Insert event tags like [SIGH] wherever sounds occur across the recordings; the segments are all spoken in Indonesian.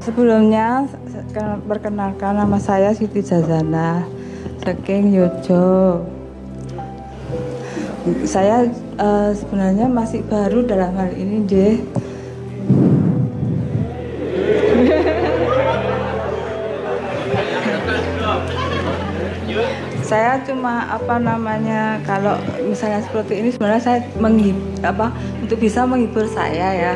Sebelumnya perkenalkan nama saya Siti Jazana saking Yojo. Saya uh, sebenarnya masih baru dalam hal ini deh. saya cuma apa namanya kalau misalnya seperti ini sebenarnya saya menghibur apa untuk bisa menghibur saya ya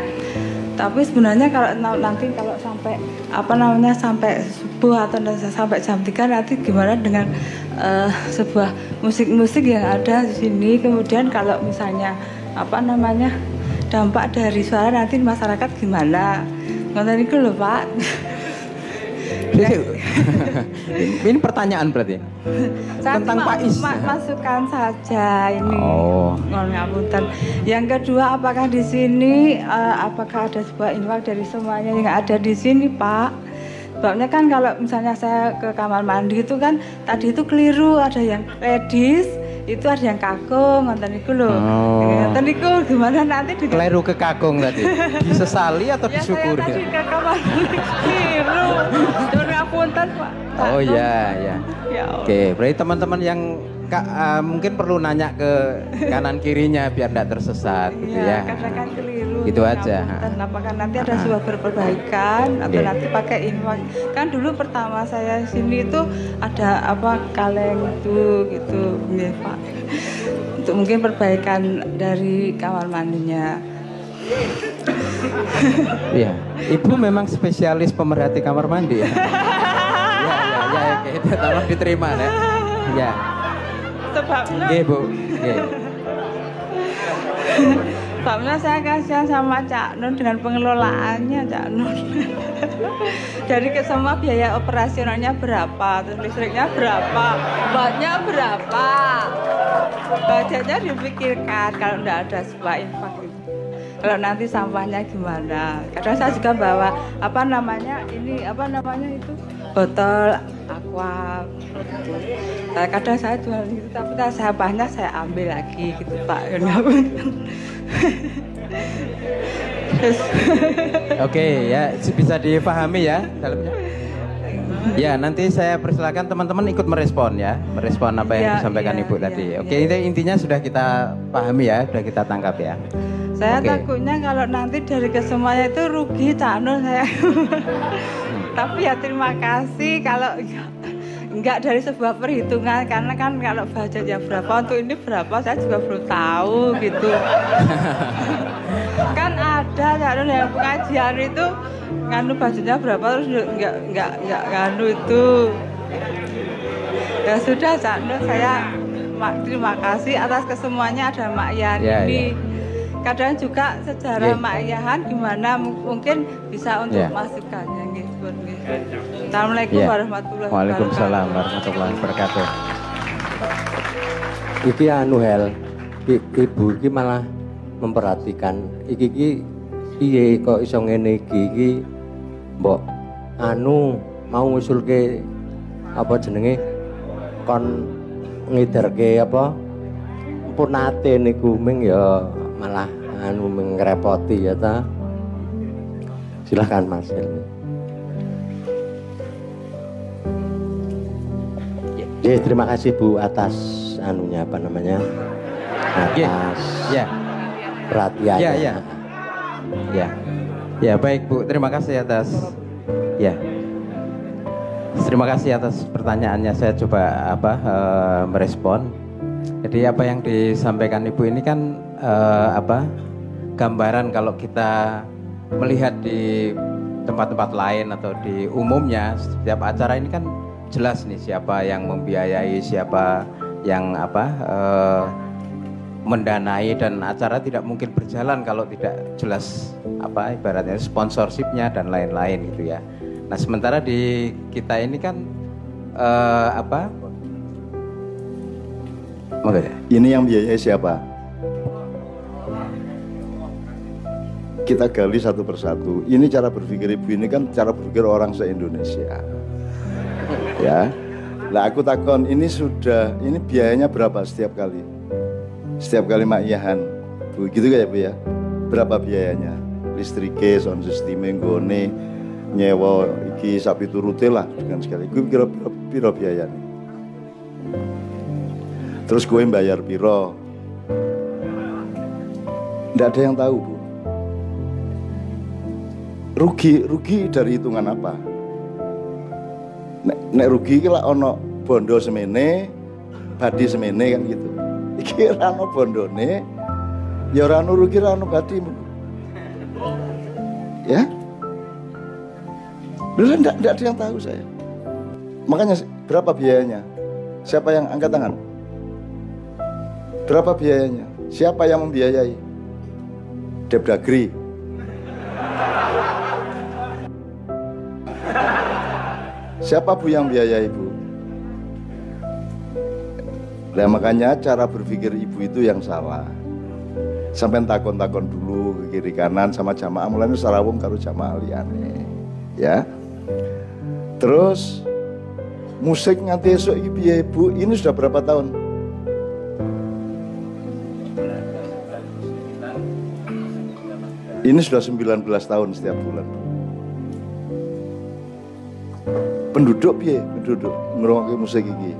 tapi sebenarnya kalau nanti kalau sampai apa namanya sampai subuh atau sampai jam 3 nanti gimana dengan uh, sebuah musik-musik yang ada di sini. Kemudian kalau misalnya apa namanya dampak dari suara nanti masyarakat gimana? Nonton itu loh pak [LAUGHS] ini pertanyaan berarti Saya tentang Pak Is. Ma masukan saja ini. Oh. ngapunten. Yang kedua, apakah di sini uh, apakah ada sebuah infak dari semuanya yang ada di sini, Pak? Sebabnya kan kalau misalnya saya ke kamar mandi itu kan tadi itu keliru ada yang ladies itu ada yang kakung nonton itu loh oh. nonton itu gimana nanti dengan... keliru ke kakung tadi [LAUGHS] disesali atau ya, disyukuri saya tadi ke kamar keliru ngapunten Pak. Oh iya ya. ya Oke, berarti teman-teman yang Kak, uh, mungkin perlu nanya ke kanan kirinya biar tidak tersesat gitu iya, ya. Karena kan keliru. Itu aja. Dan apakah nanti ada sebuah perbaikan atau yeah. nanti pakai infak? Kan dulu pertama saya sini itu ada apa kaleng itu gitu, ya Pak. Untuk mungkin perbaikan dari kamar mandinya. Iya, ibu memang spesialis pemerhati kamar mandi ya. [LAUGHS] Iya, iya, iya, oke, tolong diterima ya. Iya. Sebabnya. Iya, Bu. Iya. Sebabnya saya kasihan sama Cak Nun dengan pengelolaannya Cak Nun. Ke semua biaya operasionalnya berapa, terus listriknya berapa, buatnya berapa. Budgetnya dipikirkan kalau tidak ada sebuah infak itu kalau nanti sampahnya gimana kadang saya juga bawa apa namanya ini apa namanya itu botol aqua nah, kadang saya jual itu tapi sampahnya saya ambil lagi gitu pak [LAUGHS] Oke ya bisa dipahami ya dalamnya. Ya nanti saya persilakan teman-teman ikut merespon ya, merespon apa yang ya, disampaikan ya, ibu ya, tadi. Oke ya. intinya sudah kita pahami ya, sudah kita tangkap ya. Saya okay. takutnya kalau nanti dari kesemuanya itu rugi Cak Nur saya. [LAUGHS] Tapi ya terima kasih kalau [LAUGHS] enggak dari sebuah perhitungan karena kan kalau budgetnya berapa untuk ini berapa saya juga belum tahu gitu. [LAUGHS] kan ada Cak Nur yang pengajian itu nganu budgetnya berapa terus enggak enggak enggak nganu itu. Ya sudah Cak Nur saya terima kasih atas kesemuanya ada Mak Yani. Yeah, yeah kadang juga sejarah yeah. makyahan gimana mungkin bisa untuk yeah. masukannya gitu. Assalamualaikum yeah. warahmatullahi wabarakatuh. Waalaikumsalam warahmatullahi wabarakatuh. Iki anu hel, ibu iki malah memperhatikan. Iki iki piye kok iso ngene iki? Iki mbok anu mau ngusulke apa jenenge? Kon ngiderke apa? Punate niku ming ya malah anu mengrepoti ya ta. Silahkan mas Ya, terima kasih Bu atas anunya apa namanya atas ya, ya. perhatiannya. Ya, ya. Ya. Ya, baik Bu. Terima kasih atas ya. Terima kasih atas pertanyaannya. Saya coba apa uh, merespon. Jadi apa yang disampaikan Ibu ini kan uh, apa gambaran kalau kita melihat di tempat-tempat lain atau di umumnya setiap acara ini kan jelas nih siapa yang membiayai siapa yang apa uh, mendanai dan acara tidak mungkin berjalan kalau tidak jelas apa ibaratnya sponsorshipnya dan lain-lain gitu ya. Nah sementara di kita ini kan uh, apa? Ini yang biayai siapa? kita gali satu persatu. Ini cara berpikir ibu ini kan cara berpikir orang se-Indonesia. Ya. Lah aku takon ini sudah ini biayanya berapa setiap kali? Setiap kali makyahan. Bu, gitu ya Bu ya? Berapa biayanya? Listriknya, sound system, gone, nyewa iki sapi turute lah dengan sekali gue kira piro, piro biayanya terus gue bayar piro nggak ada yang tahu bu rugi rugi dari hitungan apa nek, nek rugi iki lah ono bondo semene badi semene kan gitu [LAUGHS] iki ra ono bondone ya ora ono rugi ra ono badi ya Beneran enggak, enggak ada yang tahu saya. Makanya berapa biayanya? Siapa yang angkat tangan? Berapa biayanya? Siapa yang membiayai? Depdagri. Siapa bu yang biayai ibu? Nah makanya cara berpikir ibu itu yang salah. Sampai takon-takon dulu ke kiri kanan sama jamaah mulanya sarawung karo jamaah liane. Ya. Terus musik nganti esok iki piye Bu? Ini sudah berapa tahun? Ini sudah 19 tahun setiap bulan. Penduduk piye? Penduduk ngrungokke musik iki.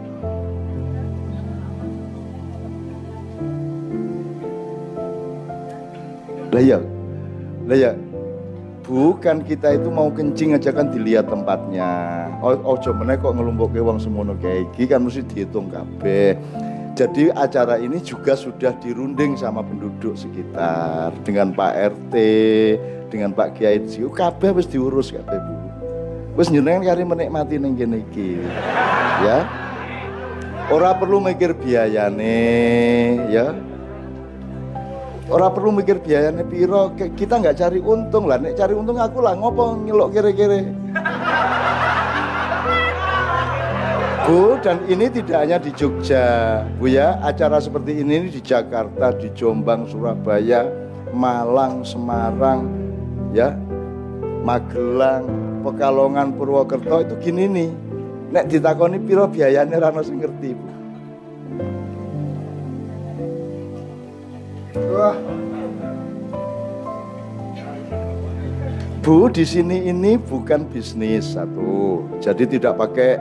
Lah ya. Lah ya, Bukan kita itu mau kencing aja kan dilihat tempatnya. Ojo meneh kok ngelumpukke wong semono kayak iki kan mesti dihitung kabeh. Jadi acara ini juga sudah dirunding sama penduduk sekitar dengan Pak RT, dengan Pak Kiai Jiu, kabeh wis diurus kabeh Bu. Wis njenengan kari menikmati ning kene iki. Ya. Ora perlu mikir biayane, ya. Ora perlu mikir biayanya piro, kita nggak cari untung lah. Nek cari untung aku lah ngopo ngelok kere-kere. Bu, dan ini tidak hanya di Jogja, Bu ya. Acara seperti ini di Jakarta, di Jombang, Surabaya, Malang, Semarang, ya, Magelang, Pekalongan, Purwokerto itu gini nih. Nek ditakoni piro biayanya rano sing ngerti. Wah. Bu, di sini ini bukan bisnis satu. Jadi tidak pakai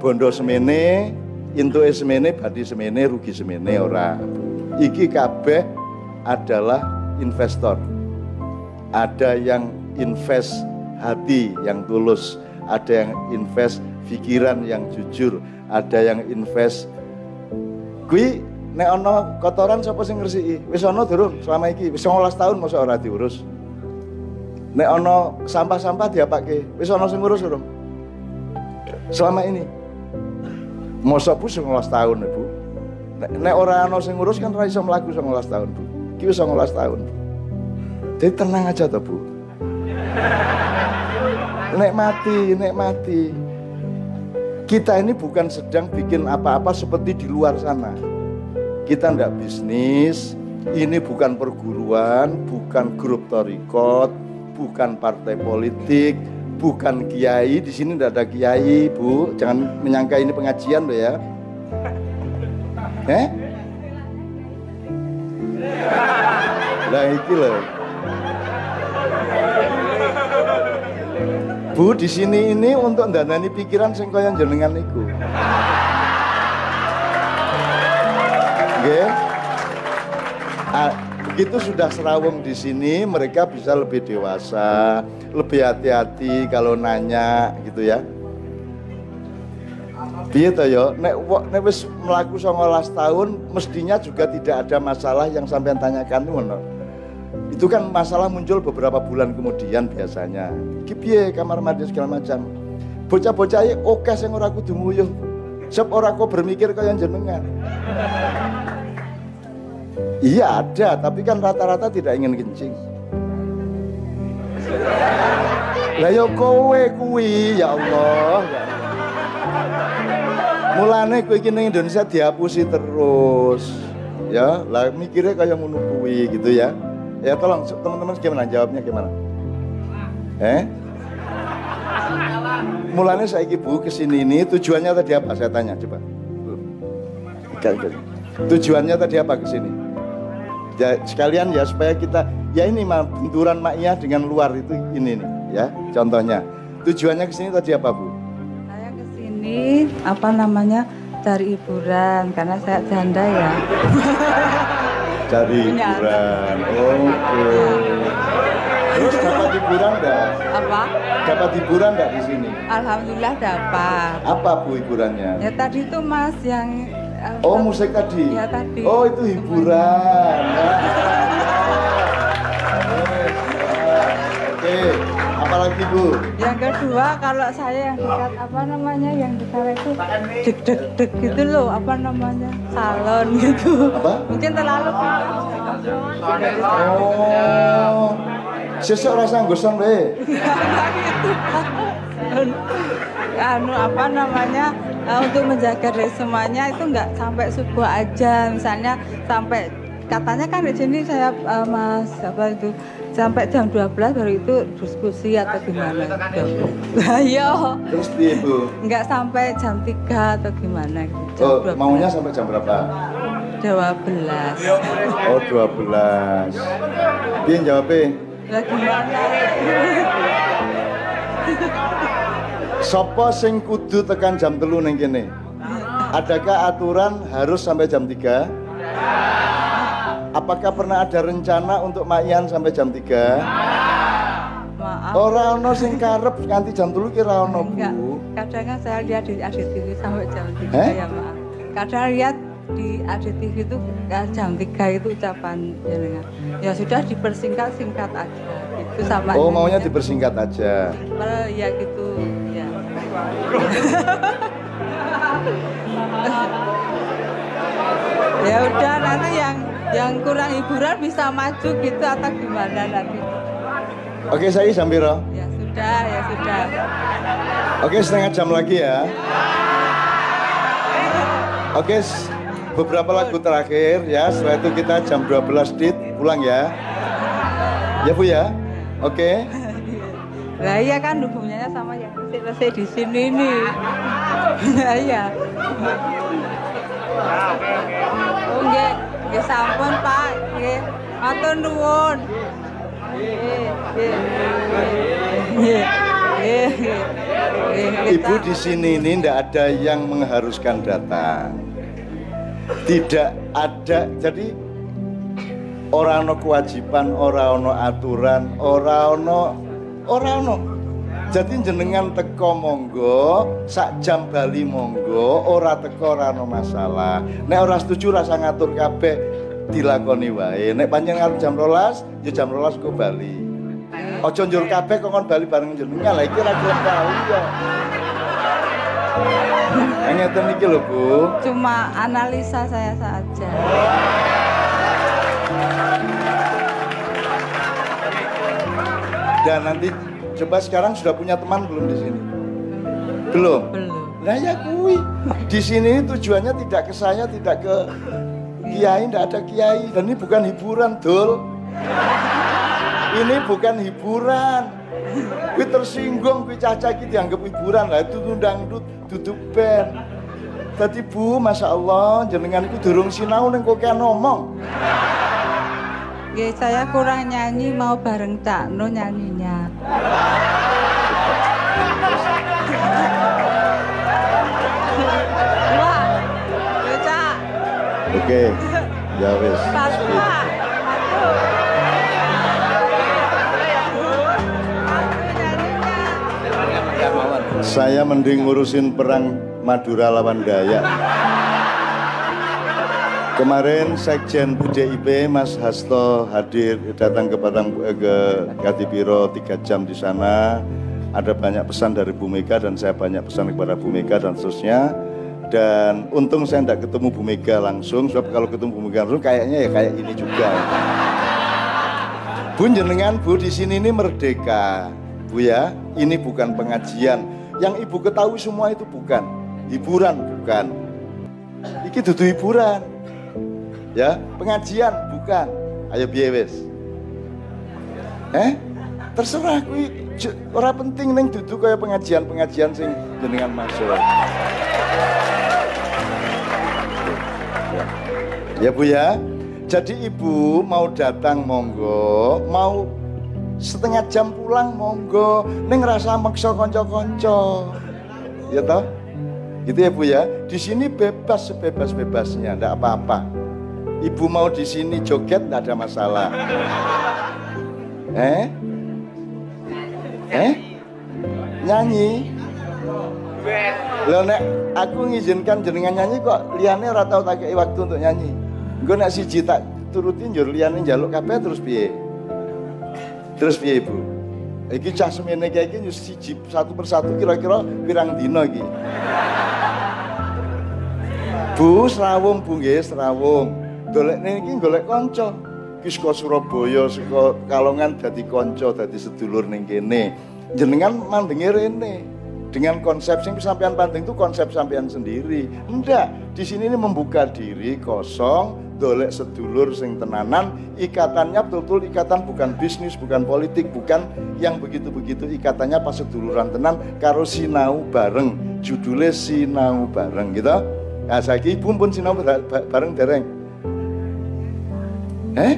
bondo semene, intu semene, badi semene, rugi semene ora. Iki kabeh adalah investor. Ada yang invest hati yang tulus, ada yang invest pikiran yang jujur, ada yang invest kui nek ana kotoran sapa sing ngresiki? Wis ana durung selama iki? Wis 19 tahun masa ora diurus. Nek ana sampah-sampah diapake? Wis ana sing ngurus durung? Selama ini. Masa bu 19 tahun, Bu. Nek, ora ana sing ngurus kan ora iso mlaku 19 tahun, Bu. Iki wis 19 tahun. Jadi tenang aja toh, Bu. [LAUGHS] Nek mati, nek mati. Kita ini bukan sedang bikin apa-apa seperti di luar sana kita nggak bisnis, ini bukan perguruan, bukan grup torikot, bukan partai politik, bukan kiai. Di sini tidak ada kiai, bu. Jangan menyangka ini pengajian loh ya. [LAUGHS] Eh? Nah iki loh. Bu di sini ini untuk danani pikiran sing kaya jenengan iku. Ah, begitu sudah serawung di sini, mereka bisa lebih dewasa, lebih hati-hati kalau nanya gitu ya. Piye to yo, nek nek wis mlaku 19 tahun mestinya juga tidak ada masalah yang sampean tanyakan ngono. Itu kan masalah muncul beberapa bulan kemudian biasanya. Iki piye kamar mandi segala macam. Bocah-bocah oke sing ora kudu nguyuh. Sebab ora kok bermikir kaya jenengan. Iya ada, tapi kan rata-rata tidak ingin kencing. Lah kowe kuwi ya Allah. Mulane kowe iki ning Indonesia dihapusi terus. Ya, lah mikirnya kayak ngono kuwi gitu ya. Ya tolong teman-teman gimana jawabnya gimana? Eh? Mulanya saya ibu ke sini ini tujuannya tadi apa? Saya tanya coba. Tujuannya tadi apa ke sini? ya, sekalian ya supaya kita ya ini mah benturan maknya dengan luar itu ini nih ya contohnya Tujuannya ke sini tadi apa, Bu? Saya ke sini apa namanya cari hiburan karena saya janda ya. [LAUGHS] Cari hiburan. Oke. Terus dapat hiburan enggak? Apa? Dapat hiburan enggak di sini? Alhamdulillah dapat. Apa Bu hiburannya? Ya tadi itu Mas yang eh, Oh musik tadi? Iya, tadi. Oh itu hiburan. [LAUGHS] Oke, apalagi Bu? Yang kedua kalau saya yang dekat apa namanya yang dekat itu deg deg deg gitu loh apa namanya salon gitu. Apa? Mungkin terlalu Oh, sesuk rasa gosong deh. anu apa namanya eh, untuk menjaga dari semuanya itu nggak sampai subuh aja misalnya sampai katanya kan di sini saya eh, mas apa itu sampai jam 12 baru itu diskusi atau gimana ayo Terus di Bu? nggak sampai jam 3 atau gimana gitu jam Oh, 12. maunya sampai jam berapa? 12 Oh 12. Dia jawabnya, lah gimana Sopo sing kudu tekan jam telu neng kene? Adakah aturan harus sampai jam 3? Apakah pernah ada rencana untuk mayan sampai jam 3? maaf Ora ono sing karep nganti jam kira ono Enggak, Bu. kadang kan saya lihat di ADTV sampai jam 3 Eh? ya maaf. Kadang lihat di ADTV itu ya, jam 3 itu ucapan jenengan. Ya sudah dipersingkat singkat aja. Itu sama Oh maunya nyanyinya. dipersingkat aja. Well, ya gitu ya. [LAUGHS] ya udah yang kurang hiburan bisa maju gitu atau gimana nanti. Oke saya Sambiro. Ya sudah, ya sudah. Oke setengah jam lagi ya. Oke beberapa lagu terakhir ya. Setelah itu kita jam 12 dit pulang ya. Ya Bu ya. Oke. Lah iya kan hubungannya sama yang resik-resik di sini nih. [LAUGHS] Iya. Oh nggih, nggih sampun Pak, nggih. Matur nuwun. Ibu di sini ini tidak ada yang mengharuskan datang. Tidak ada. Jadi orang no kewajiban, orang no aturan, orang no orang no. Jadi jenengan teko monggo, sak jam bali monggo, ora teko ora no masalah. Nek ora setuju rasa ngatur kabeh dilakoni wae. Nek panjenengan jam rolas, ya jam rolas kok bali. Ojo njur kabeh kok kon bali bareng jenengan. Lah iki ra gelem kali ya. Ngeten iki lho, Bu. Cuma analisa saya saja. Dan nanti coba sekarang sudah punya teman belum di sini? Belum. Belum. Nah ya kui. Di sini tujuannya tidak ke saya, tidak ke kiai, tidak ada kiai. Dan ini bukan hiburan, Dul. Ini bukan hiburan. Kui tersinggung, kui caca gitu dianggap hiburan lah. Itu tundang duduk band. Tadi bu, masya Allah, jenengan ku durung sinau neng kok kayak ngomong. Nggih, saya kurang nyanyi mau bareng Cak No nyanyinya. Cak, Oke, ya. Saya mending ngurusin perang Madura lawan Dayak. Kemarin Sekjen PDIP Mas Hasto hadir datang ke Padang eh, ke Kadipiro tiga jam di sana. Ada banyak pesan dari Bu Mega dan saya banyak pesan kepada Bu Mega dan seterusnya. Dan untung saya tidak ketemu Bu Mega langsung, sebab kalau ketemu Bu Mega langsung kayaknya ya kayak ini juga. Bu jenengan Bu di sini ini merdeka. Bu ya, ini bukan pengajian. Yang Ibu ketahui semua itu bukan hiburan, bukan. Iki dudu hiburan. Ya, pengajian bukan. Ayo wis? Eh? Terserah kuwi j- ora penting ning dudu kaya pengajian-pengajian sing jenengan masuk. Ya. Bu ya. Jadi Ibu mau datang monggo, mau setengah jam pulang monggo neng rasa maksa konco-konco ya toh gitu ya bu ya di sini bebas sebebas bebasnya ndak apa-apa ibu mau di sini joget ndak ada masalah eh eh nyanyi Lo nek aku ngizinkan jenengan nyanyi kok liane ora tau tak waktu untuk nyanyi. Gue nek siji tak turutin jur liane njaluk kabeh terus piye? Terus piye Ibu? Iki cah semene kayak iki siji satu persatu kira-kira pirang dino iki. Bu serawung Bu nggih serawung. Golek iki golek kanca. Ki saka Surabaya, saka Kalongan dadi kanca, dadi sedulur ning kene. Jenengan mandenge rene dengan konsep yang sampean penting itu konsep sampean sendiri. Enggak, di sini ini membuka diri kosong, dolek sedulur sing tenanan, ikatannya betul-betul ikatan bukan bisnis, bukan politik, bukan yang begitu-begitu ikatannya pas seduluran tenan karo sinau bareng. Judulnya sinau bareng gitu. Nah, saiki ibu pun sinau bareng dereng. Eh?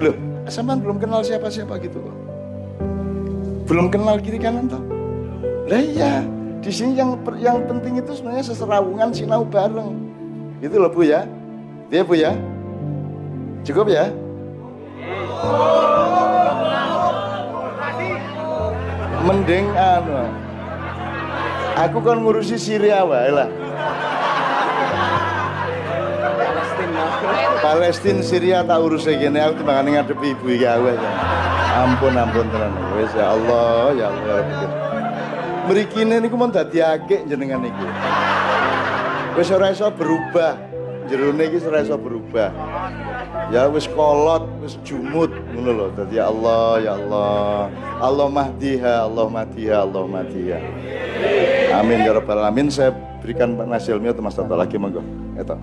Loh, sampean belum kenal siapa-siapa gitu kok. Belum kenal kiri kanan toh? Lah iya, di sini yang yang penting itu sebenarnya seserawungan sinau bareng. Gitu loh Bu ya. Dia Bu ya. Cukup ya? Mending anu. Aku kan ngurusi Syria wae lah. Palestina Syria tak urus gini aku timbangane ngadepi ibu iki awe. Ampun ampun tenan. Wis ya Allah ya Allah. Ya Mrikine niku mun dadi akik jenengan niku. Wis ora iso berubah. Jerone iki ora iso berubah. Ya wis kolot, wis jumut ngono lho. Dadi ya Allah, ya Allah. Allah mahdiha, Allah mahdiha, Allah mahdiha. Amin ya rabbal alamin. Saya berikan atau Mas Tato lagi monggo. Itu.